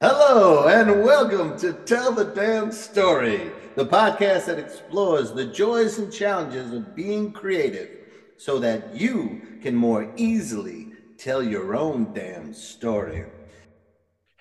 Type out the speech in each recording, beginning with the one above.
Hello, and welcome to Tell the Damn Story, the podcast that explores the joys and challenges of being creative so that you can more easily tell your own damn story.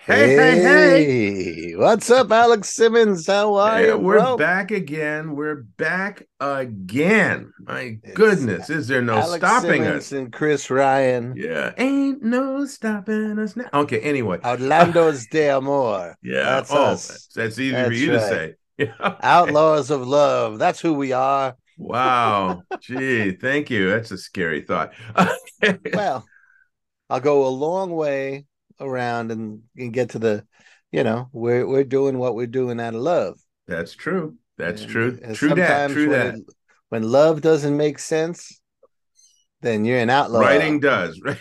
Hey, hey, hey. What's up, Alex Simmons? How are Yeah, you? we're bro? back again. We're back again. My It's goodness, is there no Alex stopping Simmons us? and Chris Ryan. Yeah, ain't no stopping us now. Okay, anyway. Outlandos de Amor. Yeah, That's oh, us. That's, that's easy for That's you to say. Yeah. Outlaws of Love. That's who we are. Wow. Gee, thank you. That's a scary thought. Well, I'll go a long way around and, and get to the, you know, we're we're doing what we're doing out of love. that's true. That's And- true. and True that. True when that. it- when love doesn't make sense, then you're an outlaw. Writing does, right?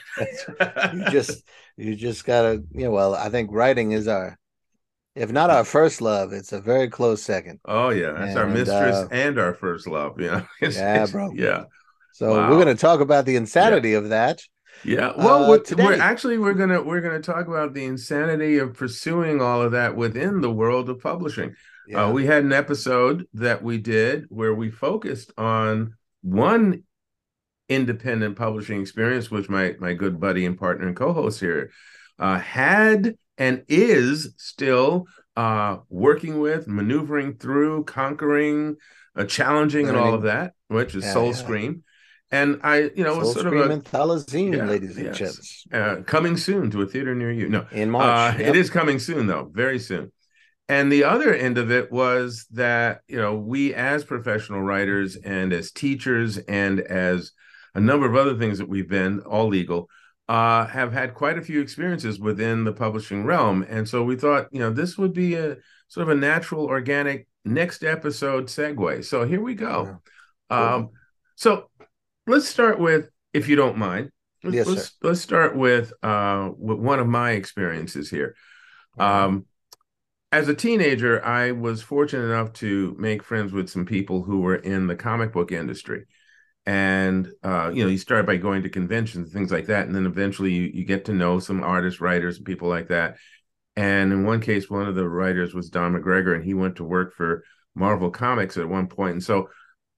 you just you just gotta you know well i think writing is our if not our first love it's a very close second Oh yeah, that's our mistress uh, and our first love. Yeah, It's- Yeah, it's- bro. Yeah, so Wow. we're going to talk about the insanity of that yeah. Well, Uh, we're, today- we're actually we're gonna we're gonna talk about the insanity of pursuing all of that within the world of publishing. yeah Uh, we had an episode that we did where we focused on one independent publishing experience, which my my good buddy and partner and co-host here uh, had and is still uh, working with, maneuvering through, conquering, uh, challenging, and all of that, which is Yeah, Soul yeah. Scream. And I, you know, Soul sort of and Thalazine, Yeah, ladies and yes. gents uh, coming soon to a theater near you. No, in march uh, Yep. It is coming soon, though, very soon. And the other end of it was that, you know, we as professional writers and as teachers and as a number of other things that we've been, all legal, uh, have had quite a few experiences within the publishing realm. And so we thought, you know, this would be a sort of a natural, organic next episode segue. So here we go. Um, so let's start with, if you don't mind, let's, Yes, sir. let's, let's start with uh, with one of my experiences here. Um, as a teenager, I was fortunate enough to make friends with some people who were in the comic book industry. And uh, you know, you start by going to conventions and things like that, and then eventually you, you get to know some artists, writers, and people like that. And in one case, one of the writers was Don McGregor, and he went to work for Marvel Comics at one point. And so,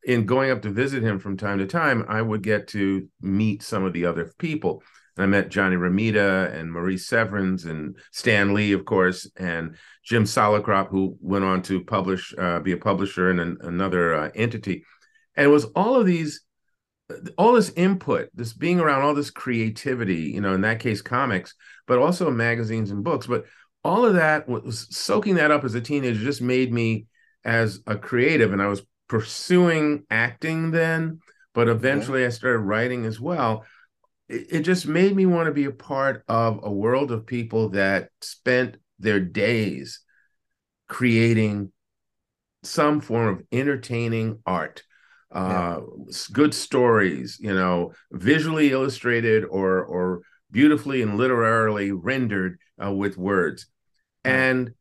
in going up to visit him from time to time, I would get to meet some of the other people. And I met Johnny Romita and Marie Severin and Stan Lee, of course, and Jim Salicrup, who went on to publish, uh, be a publisher in an, another uh, entity. And it was all of these, all this input, this being around all this creativity, you know, in that case, comics, but also magazines and books. But all of that was soaking that up as a teenager just made me as a creative. And I was pursuing acting then, but eventually I started writing as well. It, it just made me want to be a part of a world of people that spent their days creating some form of entertaining art uh s- good stories you know visually illustrated or or beautifully and literarily rendered uh, with words. And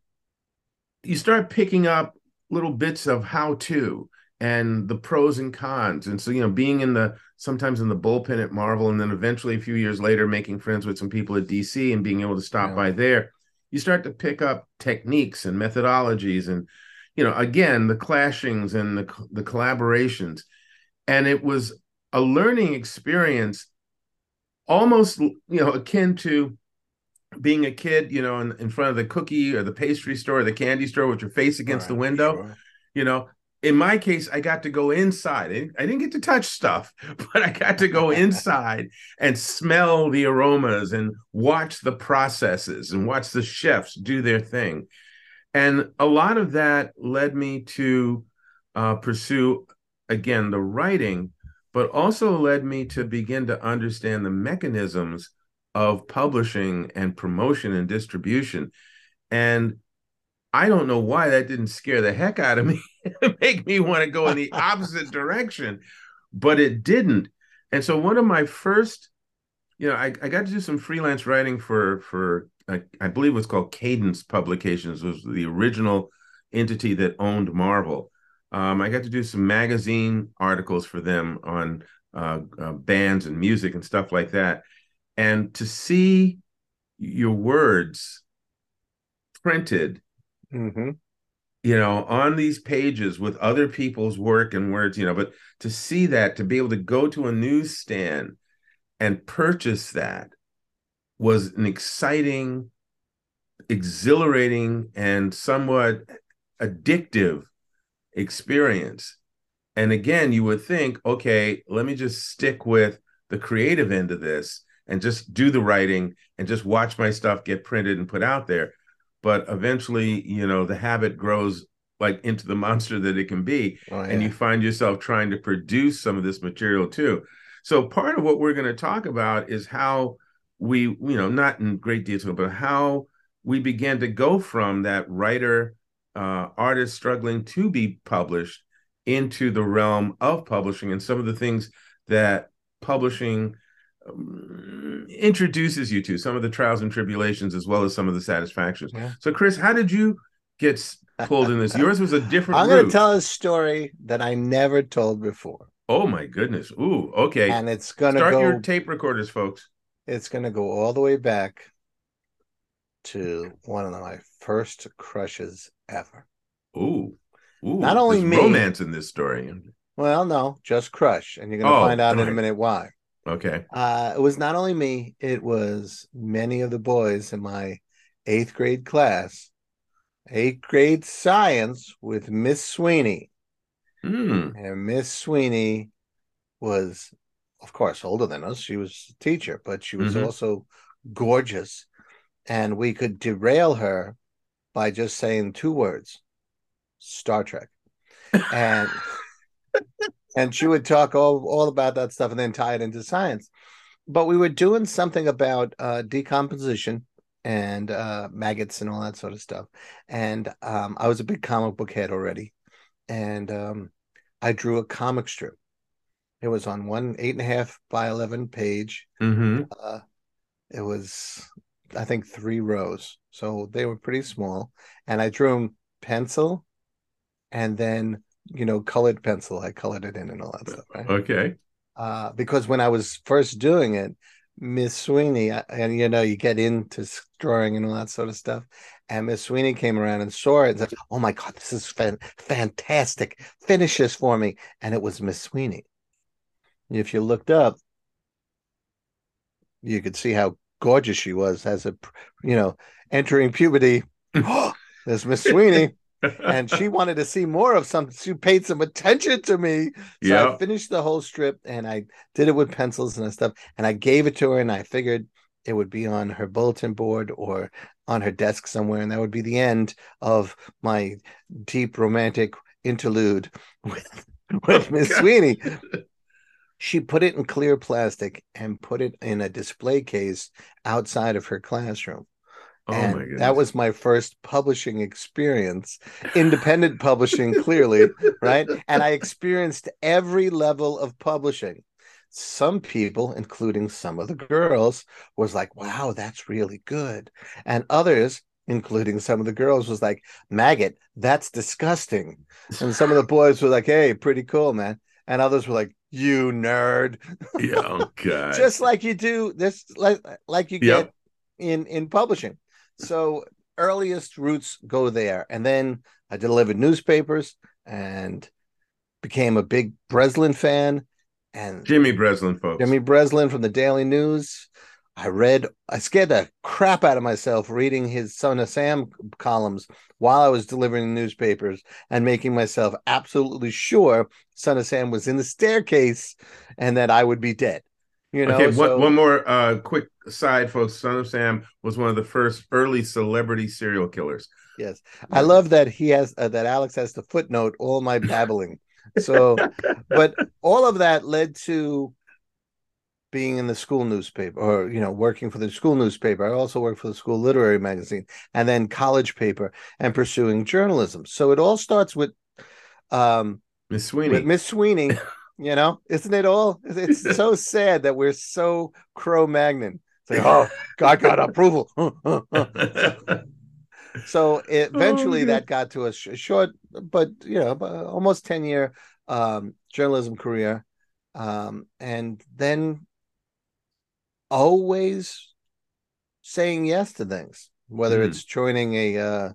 you start picking up little bits of how to and the pros and cons and so you know being in the sometimes in the bullpen at marvel and then eventually a few years later making friends with some people at dc and being able to stop Yeah. by there you start to pick up techniques and methodologies and you know again the clashings and the the collaborations and it was a learning experience almost you know akin to being a kid you know in, in front of the cookie or the pastry store or the candy store with your face against the window sure. you know in my case i got to go inside. I didn't, get to touch stuff but i got to go inside and smell the aromas and watch the processes and watch the chefs do their thing. And a lot of that led me to uh, pursue again the writing but also led me to begin to understand the mechanisms of publishing and promotion and distribution. And I don't know why that didn't scare the heck out of me, make me want to go in the opposite direction, but it didn't. And so one of my first, you know, I, I got to do some freelance writing for for I, I believe it was called Cadence Publications was the original entity that owned Marvel. Um, I got to do some magazine articles for them on uh, uh, bands and music and stuff like that, and to see your words printed, Mm-hmm. you know, on these pages with other people's work and words, you know, but to see that, to be able to go to a newsstand and purchase that was an exciting, exhilarating, and somewhat addictive experience. And again, you would think, okay, let me just stick with the creative end of this and just do the writing and just watch my stuff get printed and put out there. But eventually, you know, the habit grows like into the monster that it can be. Oh, And you find yourself trying to produce some of this material too. So part of what we're going to talk about is how we, you know, not in great detail, but how we began to go from that writer, uh, artist struggling to be published into the realm of publishing and some of the things that publishing Um, introduces you to, some of the trials and tribulations, as well as some of the satisfactions. Yeah. So, Chris, how did you get pulled in this? Yours was a different I'm going to tell a story that I never told before, oh my goodness! Ooh, okay. and it's going to Start go. your tape recorders, folks. it's going to go all the way back to one of my first crushes ever. Ooh, ooh. Not only me- romance in this story. Well, no, just crush, and you're going to Oh, find out in a minute why. Okay. Uh, it was not only me; it was many of the boys in my eighth grade class, eighth grade science with Miss Sweeney. Hmm. And Miss Sweeney was, of course, older than us. She was a teacher, but she was Mhm. also gorgeous. And we could derail her by just saying two words Star Trek. And and she would talk all, all about that stuff and then tie it into science. But we were doing something about uh, decomposition and uh, maggots and all that sort of stuff. And um, I was a big comic book head already and um, I drew a comic strip. It was on one eight and a half by eleven page. Mm-hmm. Uh, it was, I think, three rows, so they were pretty small. And I drew them pencil, and then you know colored pencil. I colored it in and all that stuff, right? Okay. Uh, because when I was first doing it, Miss Sweeney, and you know, you get into drawing and all that sort of stuff. And Miss Sweeney came around and saw it and said, Oh my God, this is fan- fantastic. Finish this for me. And it was Miss Sweeney. If you looked up, you could see how gorgeous she was as a, you know, entering puberty. There's Miss Sweeney. And she wanted to see more of some. She paid some attention to me. So I yeah. finished the whole strip and I did it with pencils and stuff. And I gave it to her and I figured it would be on her bulletin board or on her desk somewhere. And that would be the end of my deep romantic interlude with, with Miss Sweeney. She put it in clear plastic and put it in a display case outside of her classroom. Oh and my goodness. that was my first publishing experience independent publishing clearly right and i experienced every level of publishing some people including some of the girls was like wow that's really good and others including some of the girls was like maggot that's disgusting and some of the boys were like hey pretty cool man and others were like you nerd yeah. Oh God. just like you do this like like you Yep. get in in publishing so earliest roots go there. And then i delivered newspapers and became a big breslin fan. And Jimmy Breslin, folks. jimmy breslin from the daily news. I read i scared the crap out of myself reading his son of sam columns while i was delivering the newspapers and making myself absolutely sure son of sam was in the staircase and that i would be dead you know okay, one, so- one more uh, quick side, folks. Son of Sam was one of the first early celebrity serial killers. Yes, I love that he has uh, that Alex has to footnote all my babbling. So, but all of that led to being in the school newspaper, or you know, working for the school newspaper. I also worked for the school literary magazine, and then college paper, and pursuing journalism. So it all starts with, um, Miss Sweeney. with Miss Sweeney. You know, isn't it all? It's it's so sad that we're so Cro-Magnon. It's like, oh, I got approval. so eventually God. that got to a short but you know almost 10 year um journalism career um, and then always saying yes to things, whether mm. it's joining a uh,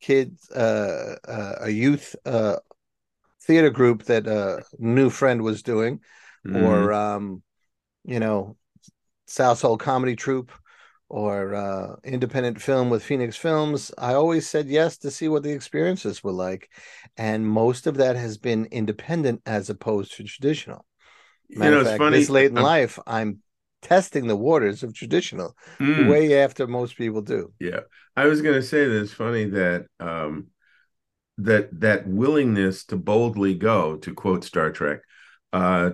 kids uh, uh, a youth uh, theater group that a new friend was doing, mm. or um, you know, South Soul comedy troupe or uh, independent film with Phoenix Films, I always said yes to see what the experiences were like, and most of that has been independent as opposed to traditional. Matter you know, fact, funny. This late in I'm, life, I'm testing the waters of traditional mm. way after most people do. Yeah, I was going to say that it's funny that um, that that willingness to boldly go, to quote Star Trek, uh,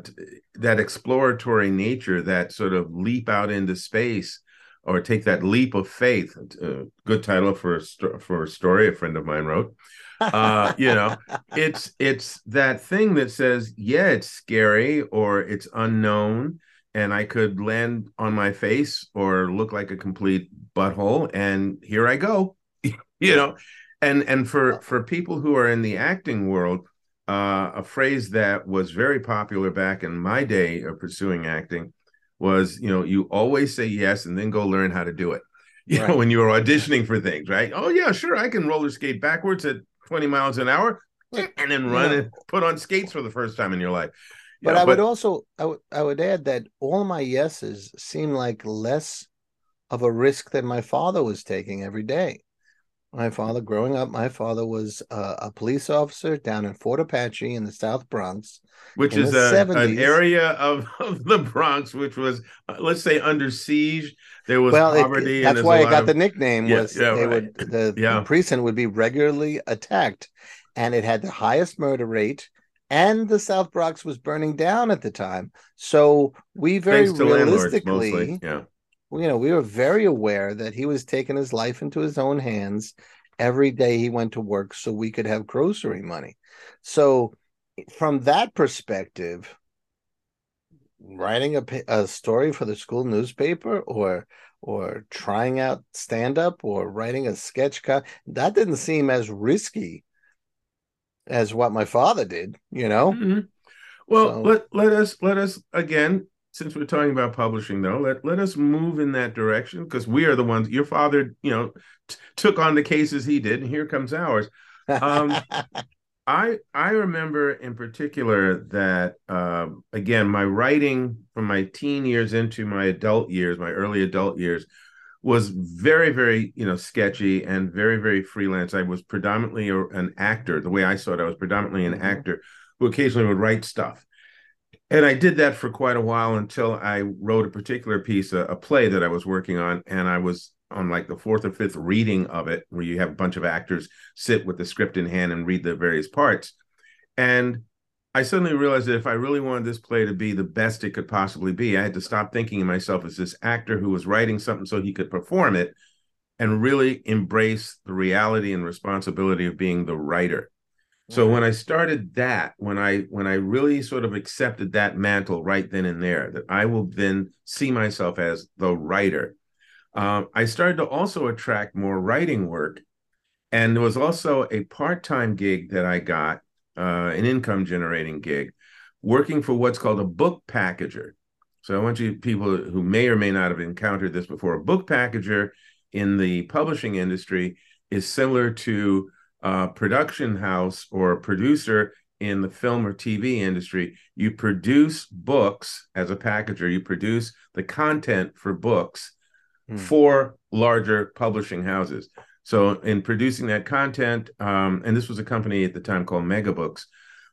that exploratory nature, that sort of leap out into space or take that leap of faith. Uh, good title for a for a story a friend of mine wrote. Uh, you know, it's it's that thing that says, yeah, it's scary or it's unknown, and I could land on my face or look like a complete butthole, and here I go. you know, and and for for people who are in the acting world. Uh, a phrase that was very popular back in my day of pursuing acting was you know you always say yes and then go learn how to do it you right. know when you were auditioning for things right oh yeah sure i can roller skate backwards at 20 miles an hour and then run yeah. and put on skates for the first time in your life but know, i would also I would I would add that all my yeses seem like less of a risk than my father was taking every day my father growing up my father was uh, a police officer down in fort apache in the south bronx which is a, an area of, of the bronx which was uh, let's say under siege. There was well, poverty it, that's why i got of, the nickname was yeah, they right. would the, yeah. the precinct would be regularly attacked and it had the highest murder rate and the south bronx was burning down at the time. So we very realistically yeah you know, we were very aware that he was taking his life into his own hands every day he went to work so we could have grocery money. So, from that perspective, writing a, a story for the school newspaper or or trying out stand up or writing a sketch co- that didn't seem as risky as what my father did you know mm-hmm. well so, let let us let us again since we're talking about publishing though let, let us move in that direction because we are the ones your father you know t- took on the cases he did and here comes ours. Um, i i remember in particular that uh, again my writing from my teen years into my adult years my early adult years was very very you know sketchy and very very freelance. I was predominantly a, an actor the way i saw it i was predominantly an mm-hmm. actor who occasionally would write stuff and I did that for quite a while until I wrote a particular piece, a, a, play that I was working on, and I was on like the fourth or fifth reading of it, where you have a bunch of actors sit with the script in hand and read the various parts. And I suddenly realized that if I really wanted this play to be the best it could possibly be, I had to stop thinking of myself as this actor who was writing something so he could perform it and really embrace the reality and responsibility of being the writer. So when I started that, when I when I really sort of accepted that mantle right then and there, that I will then see myself as the writer, um, I started to also attract more writing work, and there was also a part time gig that I got, uh, an income generating gig, working for what's called a book packager. So I want you people who may or may not have encountered this before. A book packager in the publishing industry is similar to uh, production house or producer in the film or TV industry, you produce books as a packager, you produce the content for books hmm. for larger publishing houses. So, in producing that content, um, and this was a company at the time called Megabooks,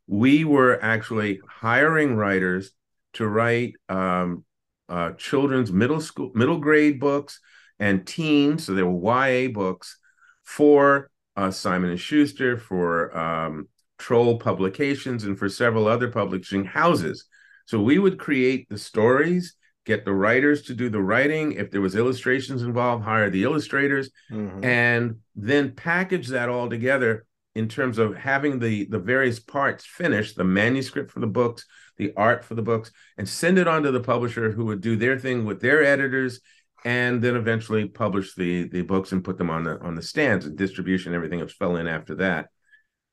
we were actually hiring writers to write um, uh, children's middle school, middle grade books and teens. So, they were YA books for uh, Simon and Schuster, for um, Troll Publications, and for several other publishing houses. So we would create the stories, get the writers to do the writing. If there was illustrations involved, hire the illustrators, mm-hmm. and then package that all together in terms of having the the various parts finished, the manuscript for the books, the art for the books, and send it on to the publisher who would do their thing with their editors and then eventually published the the books and put them on the on the stands and distribution everything else fell in after that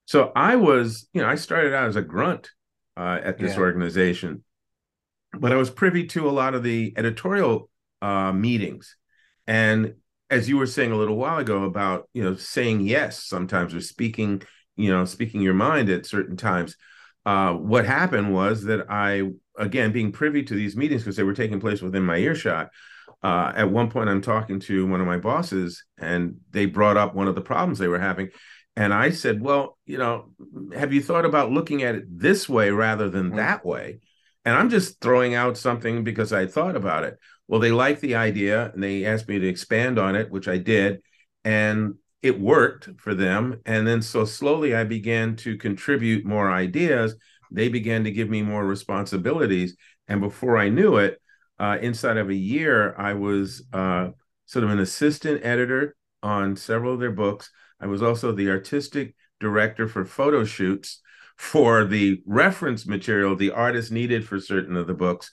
so i was you know i started out as a grunt uh, at this yeah. organization but I was privy to a lot of the editorial uh, meetings, and as you were saying a little while ago about you know saying yes sometimes or speaking you know speaking your mind at certain times uh, what happened was that i again being privy to these meetings because they were taking place within my earshot uh, at one point i'm talking to one of my bosses and they brought up one of the problems they were having and i said well you know have you thought about looking at it this way rather than mm-hmm. that way and i'm just throwing out something because i thought about it well, they liked the idea and they asked me to expand on it, which I did. And it worked for them. And then so slowly I began to contribute more ideas. They began to give me more responsibilities. And before I knew it, uh, inside of a year, I was uh, sort of an assistant editor on several of their books. I was also the artistic director for photo shoots for the reference material the artist needed for certain of the books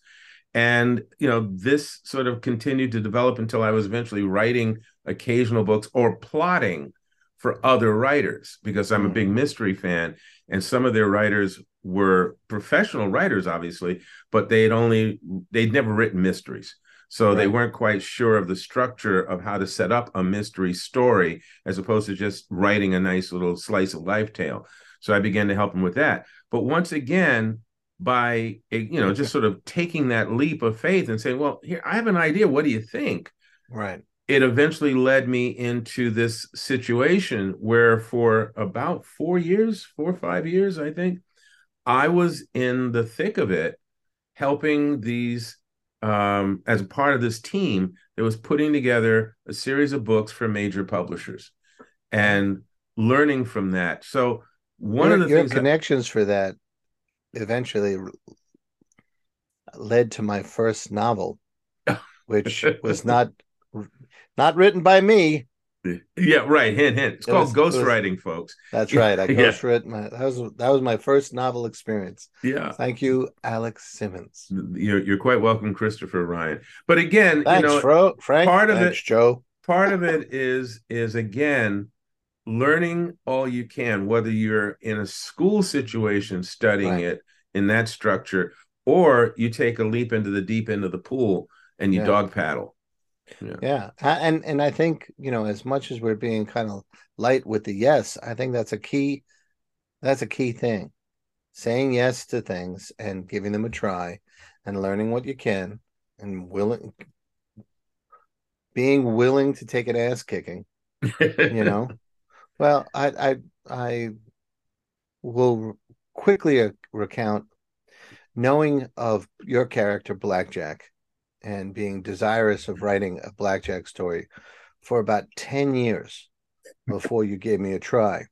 and you know this sort of continued to develop until i was eventually writing occasional books or plotting for other writers because i'm a big mm. mystery fan and some of their writers were professional writers obviously but they'd only they'd never written mysteries. So right. they weren't quite sure of the structure of how to set up a mystery story as opposed to just writing a nice little slice of life tale. So i began to help them with that. But once again by eh, you know just sort of taking that leap of faith and saying well here i have an idea. What do you think? Right. It eventually led me into this situation where for about four years four or five years i think i was in the thick of it helping these um, as part of this team that was putting together a series of books for major publishers and learning from that so one your, of the your connections that, for that eventually led to my first novel, which was not not written by me. Yeah, right. Hint, hint. It's it called ghostwriting, folks. That's right. I ghostwrote yeah. my that was that was my first novel experience. Yeah. Thank you, Alex Simmons. You're you're quite welcome, Christopher Ryan. But again, Thanks, you know, Fro, Frank. Part of Thanks, it, Joe. Part of it is is again learning all you can, whether you're in a school situation studying right. it in that structure, or you take a leap into the deep end of the pool and you yeah. dog paddle. Yeah. yeah. And and I think, you know, as much as we're being kind of light with the yes, I think that's a key that's a key thing. Saying yes to things and giving them a try and learning what you can and willing being willing to take an ass kicking. you know. Well, I I I will quickly uh, recount knowing of your character Blackjack and being desirous of writing a Blackjack story for about 10 years before you gave me a try.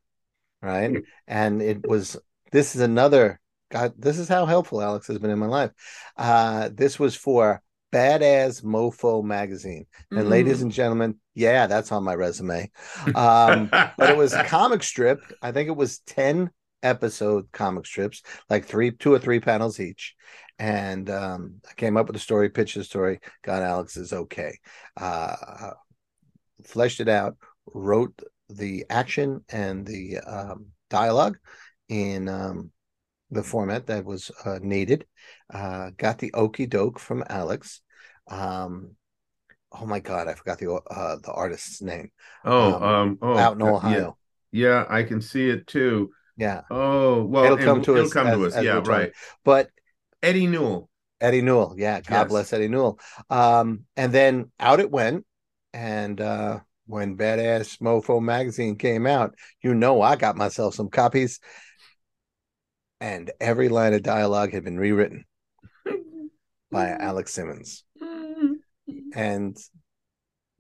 Right. Mm-hmm. And it was this is another God, this is how helpful Alex has been in my life. Uh, this was for BadAzz MoFo magazine. And mm. ladies and gentlemen, yeah, that's on my resume. Um, but it was a comic strip. I think it was 10 episode comic strips, like three, two or three panels each. And um, I came up with a story, pitched the story, got Alex's okay, uh, fleshed it out, wrote the action and the um, dialogue in um, the format that was uh, needed. Uh, got the okey doke from Alex. Um, oh my god, I forgot the uh, the artist's name. Oh, um, um oh, out in Ohio. Yeah, yeah, I can see it too. Yeah. Oh well, it'll come to it'll us. Come as, to us. Yeah, right. But Eddy Newell. Eddy Newell. Yeah. God yes. bless Eddy Newell. Um, and then out it went, and uh, when BadAzz MoFo magazine came out, you know, I got myself some copies, and every line of dialogue had been rewritten by Alex Simmons. And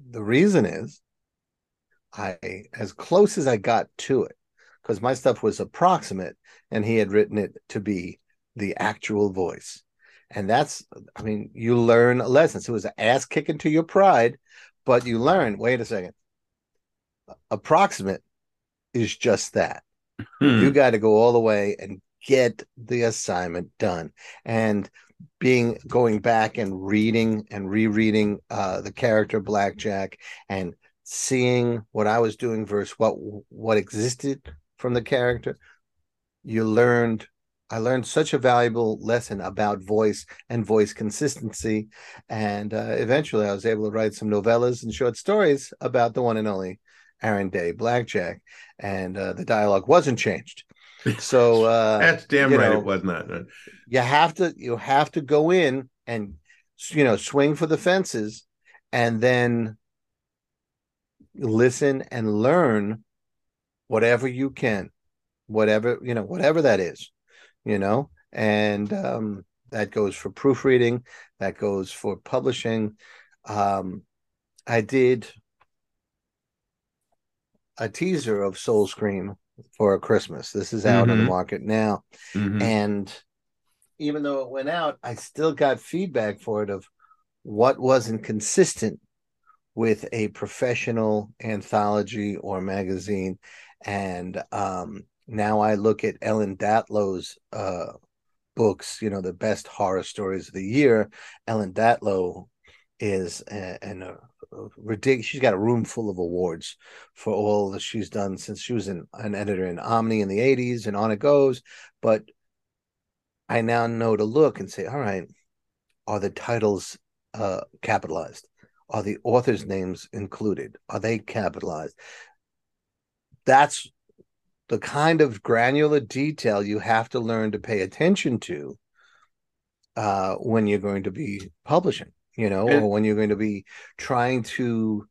the reason is I as close as I got to it, because my stuff was approximate and he had written it to be the actual voice. And that's, I mean, you learn a lesson. So it was an ass kicking to your pride, but you learn, wait a second, approximate is just that. Hmm. You got to go all the way and get the assignment done. And being going back and reading and rereading uh, the character Blackjack and seeing what I was doing versus what what existed from the character, you learned I learned such a valuable lesson about voice and voice consistency. And uh, eventually I was able to write some novellas and short stories about the one and only Aaron Day Blackjack. And uh, the dialogue wasn't changed. So uh, that's damn right know, it was not. You have to you have to go in and you know swing for the fences and then listen and learn whatever you can whatever you know whatever that is you know and um, that goes for proofreading that goes for publishing um, i did a teaser of soul scream for christmas this is out mm-hmm. on the market now mm-hmm. and even though it went out i still got feedback for it of what wasn't consistent with a professional anthology or magazine and um, now I look at Ellen Datlow's uh, books, you know, the best horror stories of the year. Ellen Datlow is a, an a, a ridiculous. She's got a room full of awards for all that she's done since she was an, an editor in Omni in the '80s, and on it goes. But I now know to look and say, all right, are the titles uh, capitalized? Are the authors' names included? Are they capitalized? That's the kind of granular detail you have to learn to pay attention to uh, when you're going to be publishing, you know, and, or when you're going to be trying to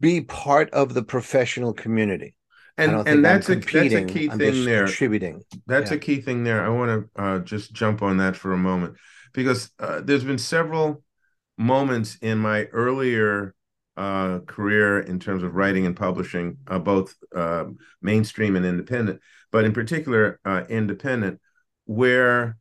be part of the professional community. And and that's a that's a key I'm thing there. Contributing. That's yeah. a key thing there. I want to uh, just jump on that for a moment because uh, there's been several moments in my earlier uh, career in terms of writing and publishing, uh, both uh, mainstream and independent, but in particular uh, independent, where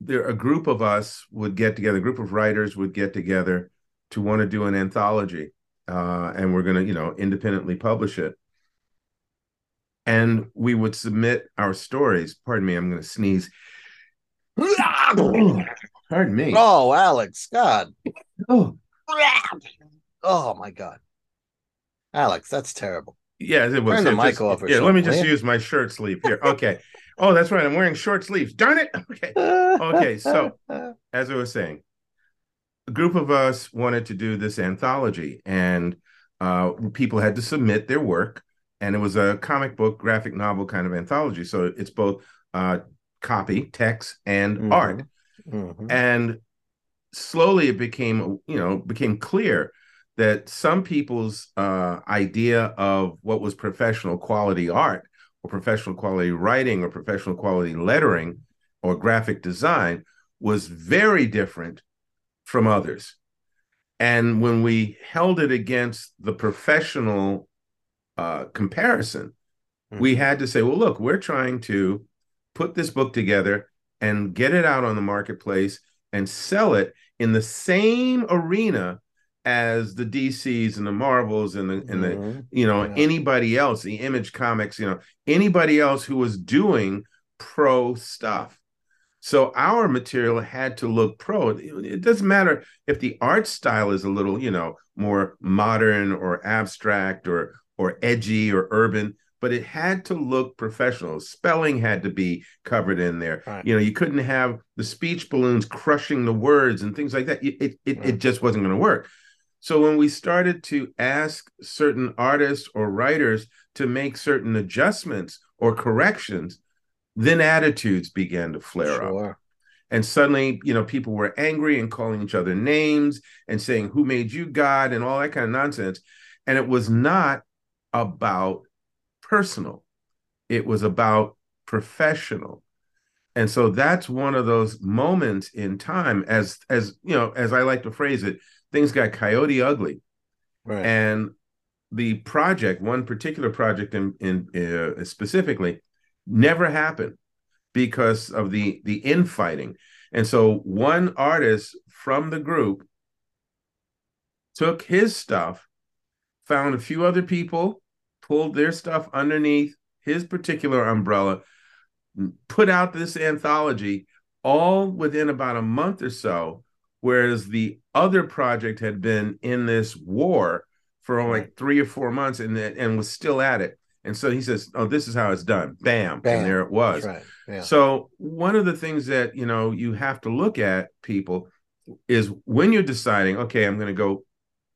there a group of us would get together, a group of writers would get together to want to do an anthology, uh, and we're going to, you know, independently publish it. And we would submit our stories. Pardon me, I'm going to sneeze. Pardon me. Oh, Alex, God. Oh. Oh my god, Alex, that's terrible. Yeah, it was. Turn the mic just, off. yeah, let me just use my shirt sleeve here. Okay. oh, that's right. I'm wearing short sleeves. Darn it. Okay. Okay. So, as I was saying, a group of us wanted to do this anthology, and uh, people had to submit their work, and it was a comic book, graphic novel kind of anthology. So it's both uh, copy, text, and mm-hmm. art. Mm-hmm. And slowly, it became, you know, became clear that some people's uh, idea of what was professional quality art or professional quality writing or professional quality lettering or graphic design was very different from others. And when we held it against the professional uh, comparison, mm-hmm. we had to say, well, look, we're trying to put this book together and get it out on the marketplace and sell it in the same arena as the DCs and the Marvels and the and the mm-hmm. you know yeah. anybody else, the Image Comics, you know anybody else who was doing pro stuff. So our material had to look pro. It doesn't matter if the art style is a little, you know, more modern or abstract or or edgy or urban, but it had to look professional. Spelling had to be covered in there. Right. You know, you couldn't have the speech balloons crushing the words and things like that. It it, it, right. it just wasn't going to work. So when we started to ask certain artists or writers to make certain adjustments or corrections, then attitudes began to flare sure. up. And suddenly, you know, people were angry and calling each other names and saying, Who made you God? and all that kind of nonsense. And it was not about personal, it was about professional. And so that's one of those moments in time, as as you know, as I like to phrase it, things got coyote ugly. Right. And the project, one particular project in, in uh, specifically, never happened because of the the infighting. And so one artist from the group took his stuff, found a few other people, pulled their stuff underneath his particular umbrella, put out this anthology all within about a month or so whereas the other project had been in this war for only like three or four months and and was still at it And so he says, "Oh, this is how it's done." Bam, Bam. and there it was. Right. Yeah. So one of the things that you know you have to look at people is when you're deciding, okay, I'm going to go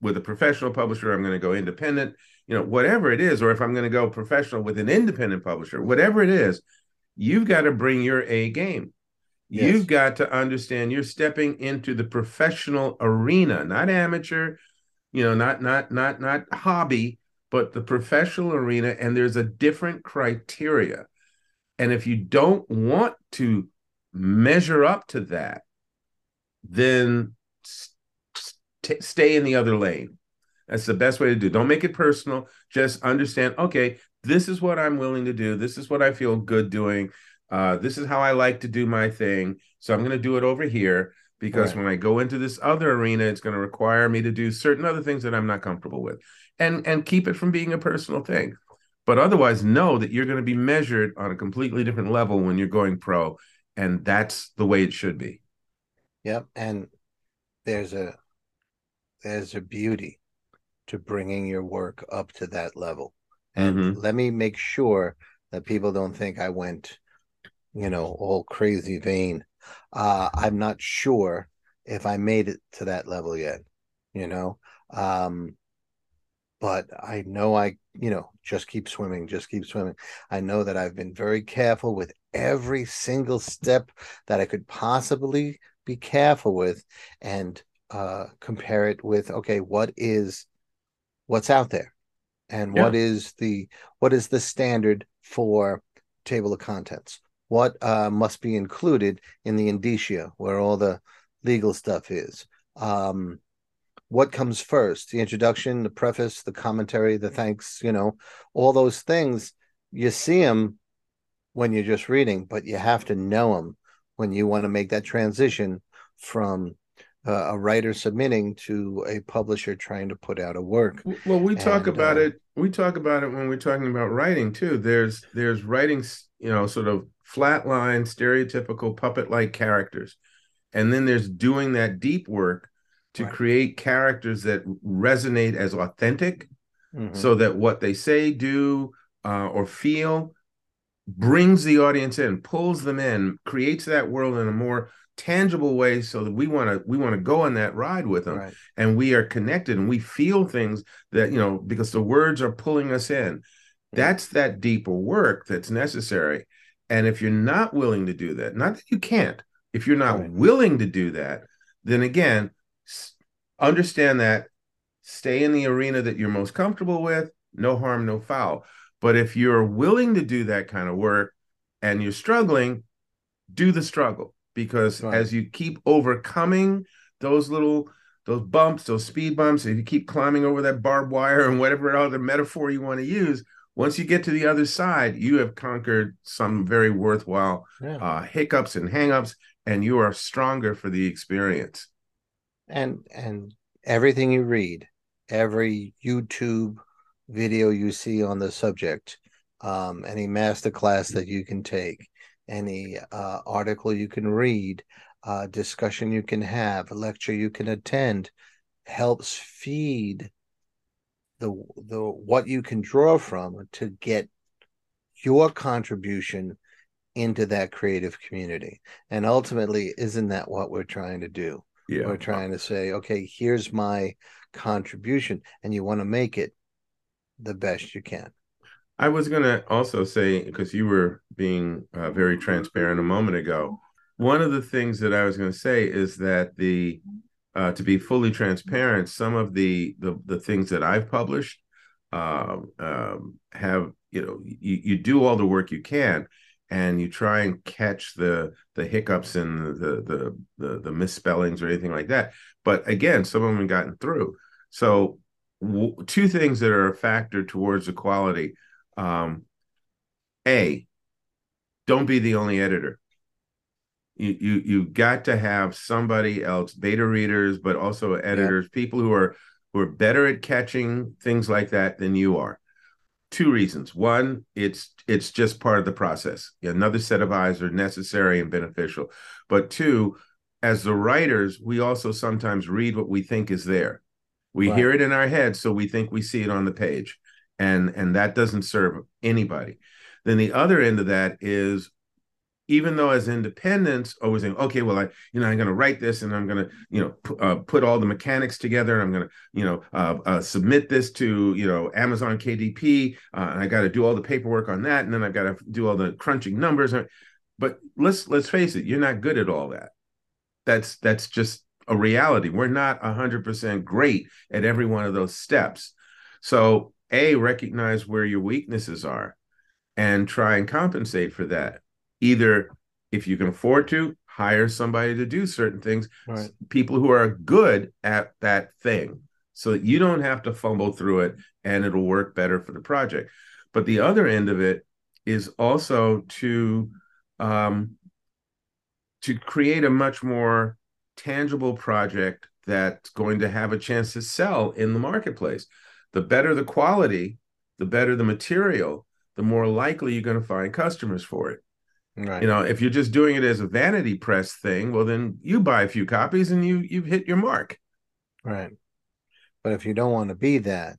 with a professional publisher, I'm going to go independent, you know, whatever it is, or if I'm going to go professional with an independent publisher, whatever it is, you've got to bring your A game. Yes. You've got to understand you're stepping into the professional arena, not amateur, you know, not not not not hobby, but the professional arena and there's a different criteria. And if you don't want to measure up to that, then st- stay in the other lane. That's the best way to do. Don't make it personal. Just understand, okay, this is what I'm willing to do. This is what I feel good doing. Uh, this is how I like to do my thing. So I'm going to do it over here because Right. when I go into this other arena, it's going to require me to do certain other things that I'm not comfortable with, and and keep it from being a personal thing. But otherwise, know that you're going to be measured on a completely different level when you're going pro, and that's the way it should be. Yep, and there's a there's a beauty to bringing your work up to that level. And Mhm. let me make sure that people don't think I went, you know, all crazy vain. Uh, I'm not sure if I made it to that level yet, you know. Um, but I know I, you know, just keep swimming, just keep swimming. I know that I've been very careful with every single step that I could possibly be careful with and uh compare it with okay, what is what's out there and what is the what is the standard for table of contents? What uh must be included in the indicia where all the legal stuff is? Um what comes first the introduction the preface the commentary the thanks you know all those things you see them when you're just reading but you have to know them when you want to make that transition from uh, a writer submitting to a publisher trying to put out a work Well, we talk And, about uh, it. We talk about it when we're talking about writing too. There's there's writing, you know, sort of flatline, stereotypical puppet-like characters, and then there's doing that deep work to Right. create characters that resonate as authentic, Mhm. so that what they say, do, uh, or feel brings the audience in, pulls them in, creates that world in a more tangible way, so that we want to we want to go on that ride with them. Right. And we are connected and we feel things that you know because the words are pulling us in. That's that deeper work that's necessary and if you're not willing to do that not that you can't if you're not Right. willing to do that then again understand that stay in the arena that you're most comfortable with no harm no foul but if you're willing to do that kind of work and you're struggling do the struggle because Right. as you keep overcoming those little those bumps those speed bumps if you keep climbing over that barbed wire and whatever other metaphor you want to use once you get to the other side you have conquered some very worthwhile yeah. uh, hiccups and hangups and you are stronger for the experience. And and everything you read every youtube video you see on the subject um any master class that you can take any uh article you can read uh discussion you can have lecture you can attend helps feed the the what you can draw from to get your contribution into that creative community. And ultimately isn't that what we're trying to do? Yeah. We're trying to say, okay, here's my contribution, and you want to make it the best you can. I was going to also say, because you were being uh, very transparent a moment ago, one of the things that I was going to say is that the, uh, to be fully transparent, some of the the, the things that I've published um, um, have, you know, you, you do all the work you can, and you try and catch the the hiccups and the the the, the misspellings or anything like that. But again, some of them have gotten through. So w- two things that are a factor towards the quality um, a don't be the only editor you you you got to have somebody else beta readers but also editors people who are who are better at catching things like that than you are. Two reasons. One it's it's just part of the process. Another set of eyes are necessary and beneficial. But two as the writers we also sometimes read what we think is there. We Right. hear it in our head so we think we see it on the page. And and that doesn't serve anybody. Then the other end of that is even though as independents always saying okay well i you know i'm going to write this and i'm going to you know p- uh, put all the mechanics together and i'm going to you know uh, uh, submit this to you know amazon kdp uh, and i got to do all the paperwork on that and then i've got to do all the crunching numbers. But let's let's face it you're not good at all that. That's that's just a reality. We're not 100% great at every one of those steps. So a recognize where your weaknesses are and try and compensate for that either if you can afford to hire somebody to do certain things Right. people who are good at that thing so that you don't have to fumble through it and it'll work better for the project. But the other end of it is also to um, to create a much more tangible project that's going to have a chance to sell in the marketplace. The better the quality the better the material the more likely you're going to find customers for it Right. you know if you're just doing it as a vanity press thing well then you buy a few copies and you you've hit your mark Right. But if you don't want to be that,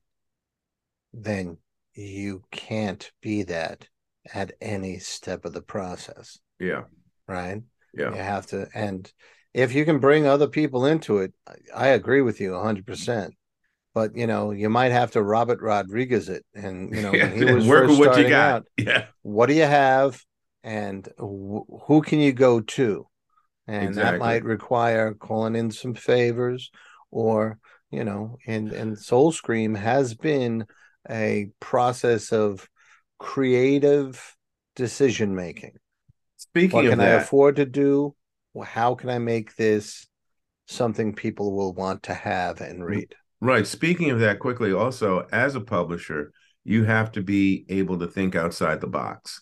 then you can't be that at any step of the process, yeah right? yeah You have to, and if you can bring other people into it, I- agree with you 100%. But, you know, you might have to Robert Rodriguez it. And, you know, when he was work first with what you got out, yeah what do you have and wh- who can you go to? And that might require calling in some favors or you know and and soul scream has been a process of creative decision making speaking what of can i afford to do? Well, how can i make this something people will want to have and read? right. Speaking of that quickly also as a publisher you have to be able to think outside the box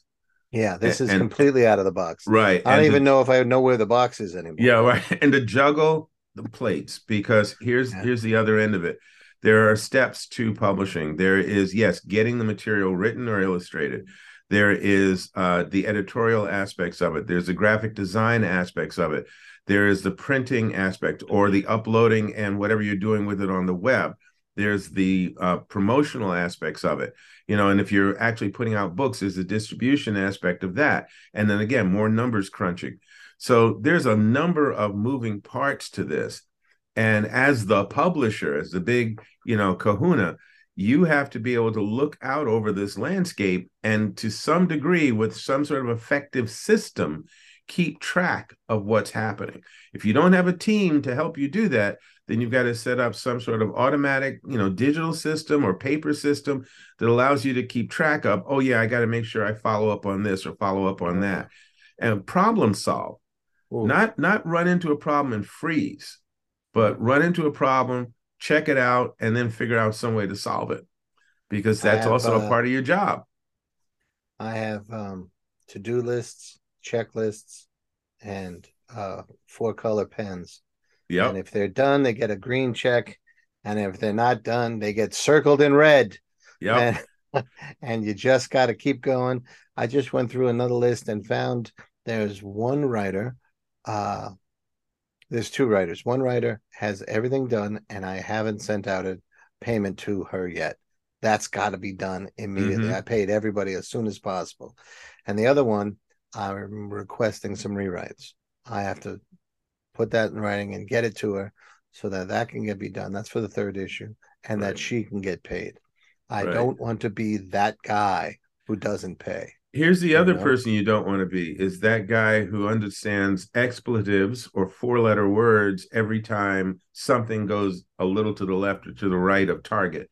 yeah this is and- completely out of the box right i don't even know if i know where the box is anymore Yeah, right. And to juggle the plates because here's Yeah. here's the other end of it. There are steps to publishing. There is yes, getting the material written or illustrated. There is uh, the editorial aspects of it. There's the graphic design aspects of it. There is the printing aspect or the uploading and whatever you're doing with it on the web. There's the uh, promotional aspects of it, you know. And if you're actually putting out books, there's the distribution aspect of that. And then again, more numbers crunching. So there's a number of moving parts to this. And as the publisher, as the big, you know, kahuna, you have to be able to look out over this landscape and to some degree, with some sort of effective system, keep track of what's happening. If you don't have a team to help you do that, then you've got to set up some sort of automatic, you know, digital system or paper system that allows you to keep track of, oh, yeah, I got to make sure I follow up on this or follow up on that and problem solve Ooh. not not run into a problem and freeze but run into a problem check it out and then figure out some way to solve it because that's have, also a uh, part of your job I have um, to do lists, checklists, and uh, four color pens. Yep And if they're done, they get a green check. And if they're not done, they get circled in red. yep And, and you just got to keep going. I just went through another list and found there's one writer. Uh, there's two writers. One writer has everything done, and I haven't sent out a payment to her yet. That's got to be done immediately. Mhm. I paid everybody as soon as possible. And the other one, I'm requesting some rewrites. I have to put that in writing and get it to her so that that can get be done. That's for the third issue, and Right. that she can get paid. I Right. don't want to be that guy who doesn't pay. here's the you other know? person you don't want to be is that guy who understands expletives or four letter words every time something goes a little to the left or to the right of target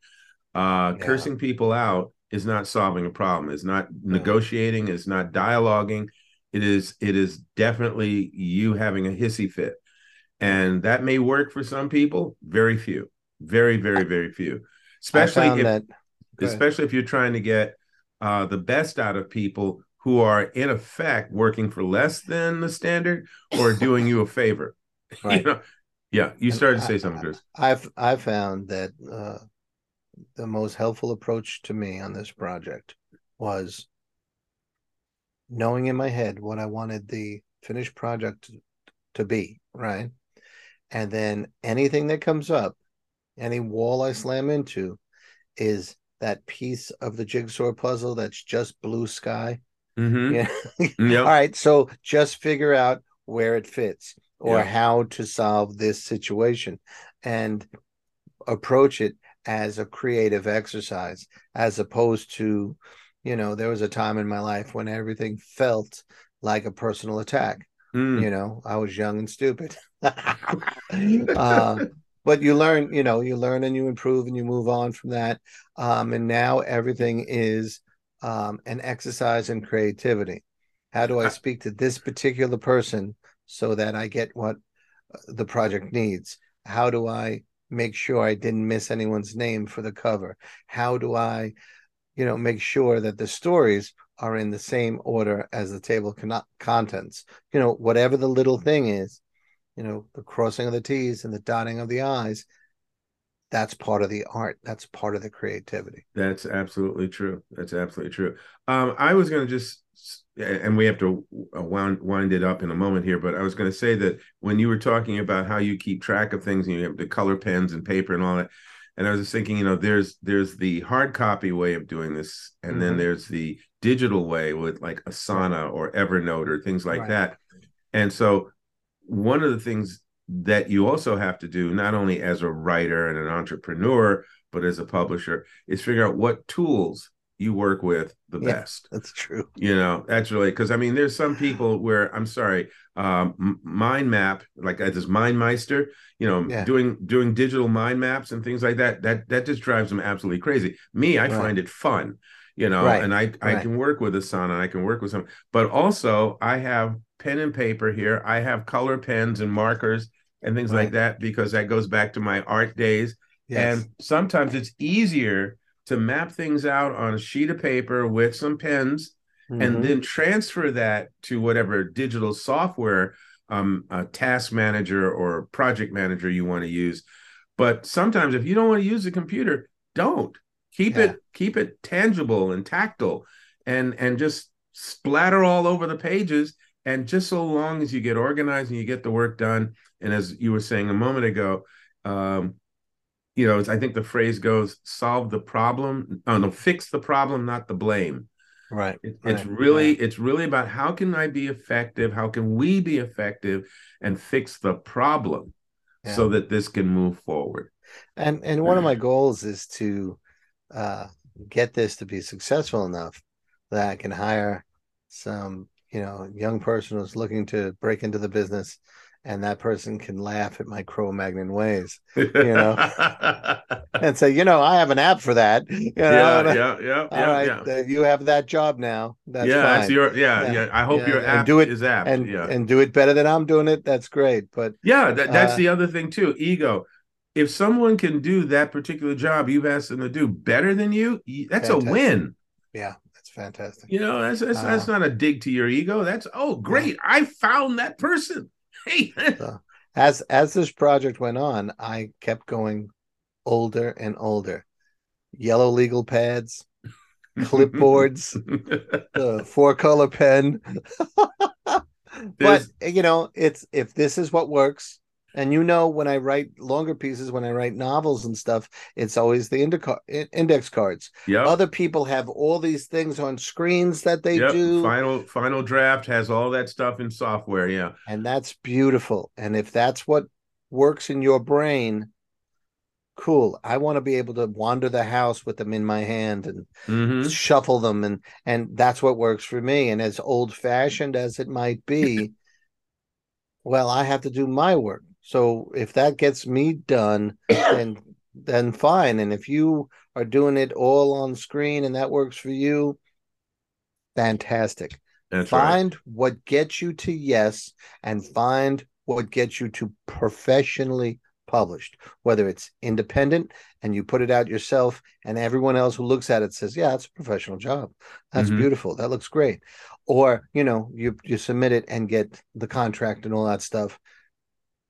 uh Yeah. cursing people out is not solving a problem is not negotiating is not dialoguing it is it is definitely you having a hissy fit and that may work for some people very few very very very few especially if that especially if you're trying to get uh, the best out of people who are in effect working for less than the standard or doing you a favor. Right. You know? Yeah, you And started to I- say something, Chris. I've I found that uh, the most helpful approach to me on this project was knowing in my head what I wanted the finished project to, be, right? And then anything that comes up, any wall I slam into, is that piece of the jigsaw puzzle that's just blue sky. Mm-hmm. Yeah. Yep. All right. So just figure out where it fits or Yeah. how to solve this situation and approach it as a creative exercise as opposed to, you know, there was a time in my life when everything felt like a personal attack. Mm. You know, I was young and stupid. uh, but you learn, you know, you learn and you improve and you move on from that. Um, and now everything is um, an exercise in creativity. How do I I- speak to this particular person so that I get what uh, the project needs? How do I make sure I didn't miss anyone's name for the cover? How do I, you know, make sure that the stories are in the same order as the table con- contents? You know, whatever the little thing is, you know, the crossing of the T's and the dotting of the I's, that's part of the art. That's part of the creativity. That's absolutely true. That's absolutely true. Um, I was going to just, and we have to uh, wind, wind it up in a moment here, but I was going to say that when you were talking about how you keep track of things and you have the color pens and paper and all that, and I was just thinking, you know, there's there's the hard copy way of doing this, and then Mhm. there's the digital way with like Asana or Evernote or things like Right. that. And so, one of the things that you also have to do, not only as a writer and an entrepreneur, but as a publisher, is figure out what tools you work with the Yeah. best. That's true. You know, that's really because I mean, there's some people where I'm sorry, um, mind map, like uh, this MindMeister, you know, Yeah. doing doing digital mind maps and things like that. That that just drives them absolutely crazy. Me, I Right. find it fun, you know, Right. and I I Right. can work with Asana, I can work with some, but also I have pen and paper here. I have color pens and markers and things like that because that goes back to my art days. Yes. And sometimes it's easier to map things out on a sheet of paper with some pens Mhm. and then transfer that to whatever digital software um, a task manager or project manager you want to use. But sometimes if you don't want to use the computer, don't keep Yeah. it keep it tangible and tactile and and just splatter all over the pages and just so long as you get organized and you get the work done and as you were saying a moment ago um, you know, I think the phrase goes, solve the problem. Oh, no, fix the problem, not the blame. right. It, it's Right, really, right. it's really about how can I be effective? How can we be effective and fix the problem so that this can move forward? And and one of my goals is to uh, get this to be successful enough that I can hire some, you know, young person who's looking to break into the business, and that person can laugh at my Cro-Magnon ways You know, and say, you know, I have an app for that. You know, yeah, yeah, yeah, all yeah, right, yeah. uh, you have that job now. That's yeah, fine. your yeah, Yeah, yeah, I hope yeah, your and app do it- is apt. and yeah. and do it better than I'm doing it. That's great. But Yeah, that, that's Uh, the other thing too. Ego. If someone can do that particular job you've asked them to do better than you, that's Fantastic. a win. yeah, that's fantastic. You know, that's that's, Uh, that's not a dig to your ego. That's oh great, I found that person. Hey, as as this project went on, I kept going older and older. Yellow legal pads, clipboards, the four color pen. but you know, it's if this is what works, and you know, when I write longer pieces, when I write novels and stuff, it's always the indica- index cards. yeah Other people have all these things on screens that they yep. do. Final final draft has all that stuff in software. Yeah, And that's beautiful. And if that's what works in your brain, cool. I want to be able to wander the house with them in my hand and hmm shuffle them and and that's what works for me. And as old fashioned as it might be, well, I have to do my work. So if that gets me done, then then fine. And if you are doing it all on screen and that works for you, fantastic that's right. find what gets you to yes and find what gets you to professionally published whether it's independent and you put it out yourself and everyone else who looks at it says yeah it's a professional job that's Mhm. beautiful that looks great or you know you you submit it and get the contract and all that stuff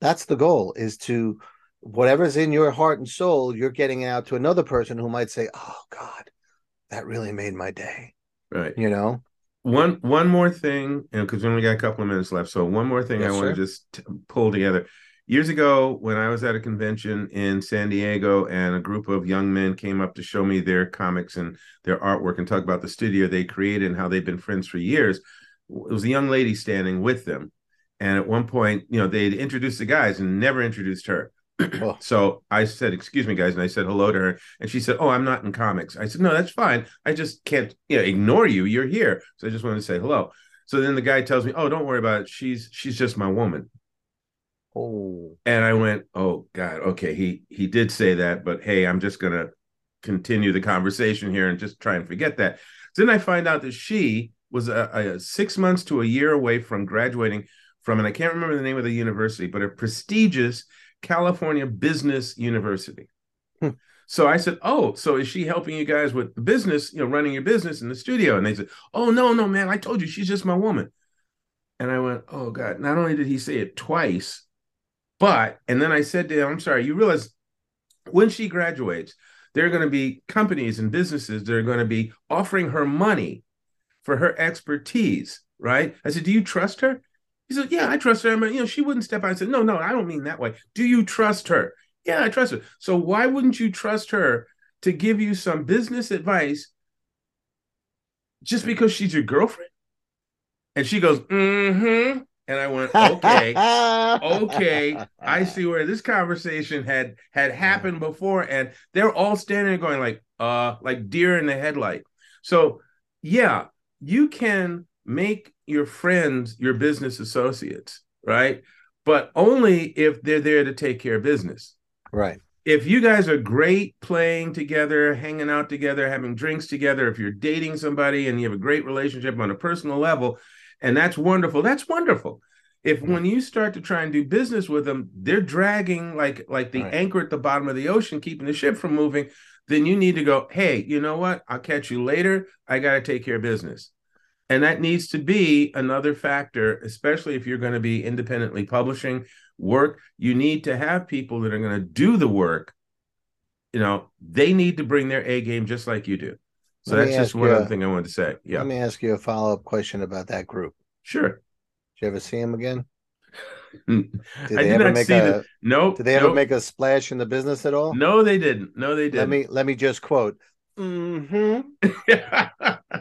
that's the goal is to whatever's in your heart and soul you're getting out to another person who might say oh god that really made my day Right. you know One one more thing, and because we only got a couple of minutes left, so one more thing Yes, I want to just t- pull together. years ago when I was at a convention in San Diego and a group of young men came up to show me their comics and their artwork and talk about the studio they created and how they've been friends for years. It was a young lady standing with them. And at one point, you know, they'd introduced the guys and never introduced her. oh. So I said, "Excuse me, guys," and I said hello to her, and she said, "Oh, I'm not in comics." I said, "No, that's fine. I just can't, you know, ignore you. You're here, so I just wanted to say hello." So then the guy tells me, "Oh, don't worry about it. She's she's just my woman." Oh. And I went, "Oh God, okay." He he did say that, but hey, I'm just gonna continue the conversation here and just try and forget that. So then I find out that she was a, a six months to a year away from graduating from, and I can't remember the name of the university, but a prestigious California Business University. Hmm. So I said, "Oh, so is she helping you guys with the business, you know, running your business in the studio?" And they said, "Oh, no, no, man, I told you she's just my woman." And I went, "Oh God!" Not only did he say it twice, but and then I said to him, "I'm sorry, you realize when she graduates, there are going to be companies and businesses that are going to be offering her money for her expertise, right?" I said, "Do you trust her?" He said, Yeah, I trust her. But you know, she wouldn't step out and say, No, no, I don't mean that way. Do you trust her? Yeah, I trust her. So why wouldn't you trust her to give you some business advice just because she's your girlfriend? And she goes, mm-hmm. And I went, okay, okay. I see where this conversation had had happened before, and they're all standing there going like, uh, like deer in the headlight. So yeah, you can make your friends your business associates, right? But only if they're there to take care of business. Right. If you guys are great playing together, hanging out together, having drinks together, if you're dating somebody and you have a great relationship on a personal level, and that's wonderful, that's wonderful. If mm-hmm. when you start to try and do business with them, they're dragging like like the right. anchor at the bottom of the ocean, keeping the ship from moving, then you need to go, hey, you know what? I'll catch you later. I got to take care of business. And that needs to be another factor, especially if you're going to be independently publishing work. You need to have people that are going to do the work. You know, they need to bring their A game just like you do. So let that's just one other thing I wanted to say. Yeah. Let me ask you a follow up question about that group. Sure. Did you ever see him again? did they I did ever make a, the, no. Did they ever make a splash in the business at all? No, they didn't. No, they didn't. Let me let me just quote. Mm-hmm.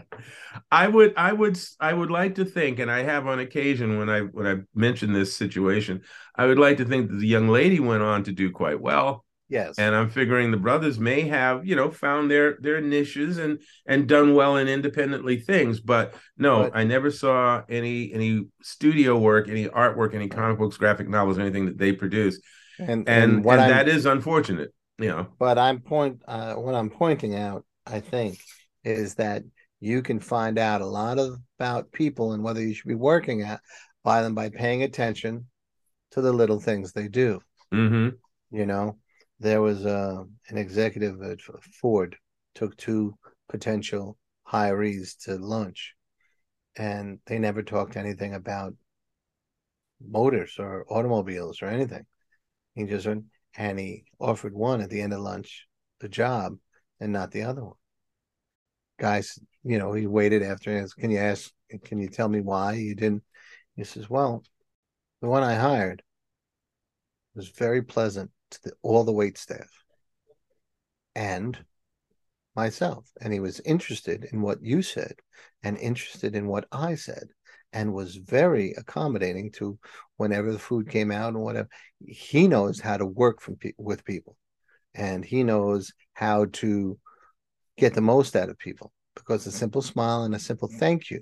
I would I would I would like to think, and I have on occasion when I when I mention this situation, I would like to think that the young lady went on to do quite well. Yes. And I'm figuring the brothers may have, you know, found their their niches and and done well in independently things. But no, but, I never saw any any studio work, any artwork, any comic books, graphic novels, anything that they produce. And and, and, and that is unfortunate, you know. But I'm point uh, what I'm pointing out, I think, is that you can find out a lot of, about people and whether you should be working at by them by paying attention to the little things they do. Mm-hmm. You know, there was a, uh, an executive at Ford took two potential hirees to lunch, and they never talked anything about motors or automobiles or anything. He just went and he offered one at the end of lunch the job and not the other one guys, you know, he waited after and can you ask, can you tell me why you didn't? He says, well, the one I hired was very pleasant to the, all the wait staff and myself. And he was interested in what you said and interested in what I said and was very accommodating to whenever the food came out and whatever. He knows how to work from pe- with people and he knows how to get the most out of people because a simple smile and a simple thank you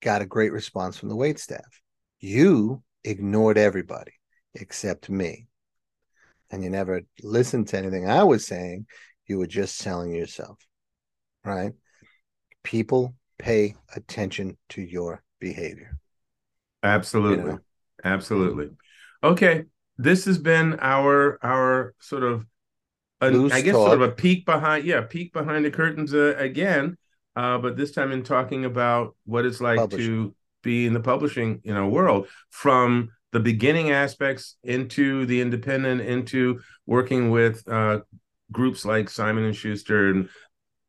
got a great response from the wait staff. You ignored everybody except me. And you never listened to anything I was saying. You were just selling yourself. Right? People pay attention to your behavior. Absolutely. You know? Absolutely. Okay. This has been our our sort of I guess talk. sort of a peek behind, yeah, peek behind the curtains uh, again, uh, but this time in talking about what it's like publishing. to be in the publishing you know world from the beginning aspects into the independent, into working with uh, groups like Simon and Schuster and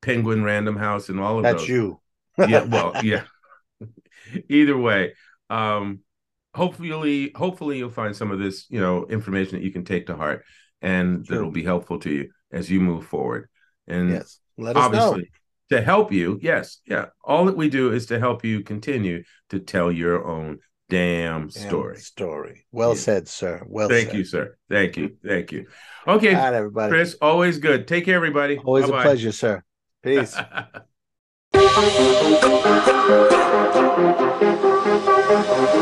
Penguin Random House and all of That's those. you. Yeah, well, yeah. Either way, um, hopefully, hopefully you'll find some of this, you know, information that you can take to heart and Sure. that'll be helpful to you as you move forward. And Yes. Let us know. obviously to help you yes yeah all that we do is to help you continue to tell your own damn Damn story Story. Well Yeah. said, sir. Well said. thank said. you sir thank you thank you okay right, everybody. chris always good take care everybody Always Bye-bye. a pleasure, sir. Peace. Thank you.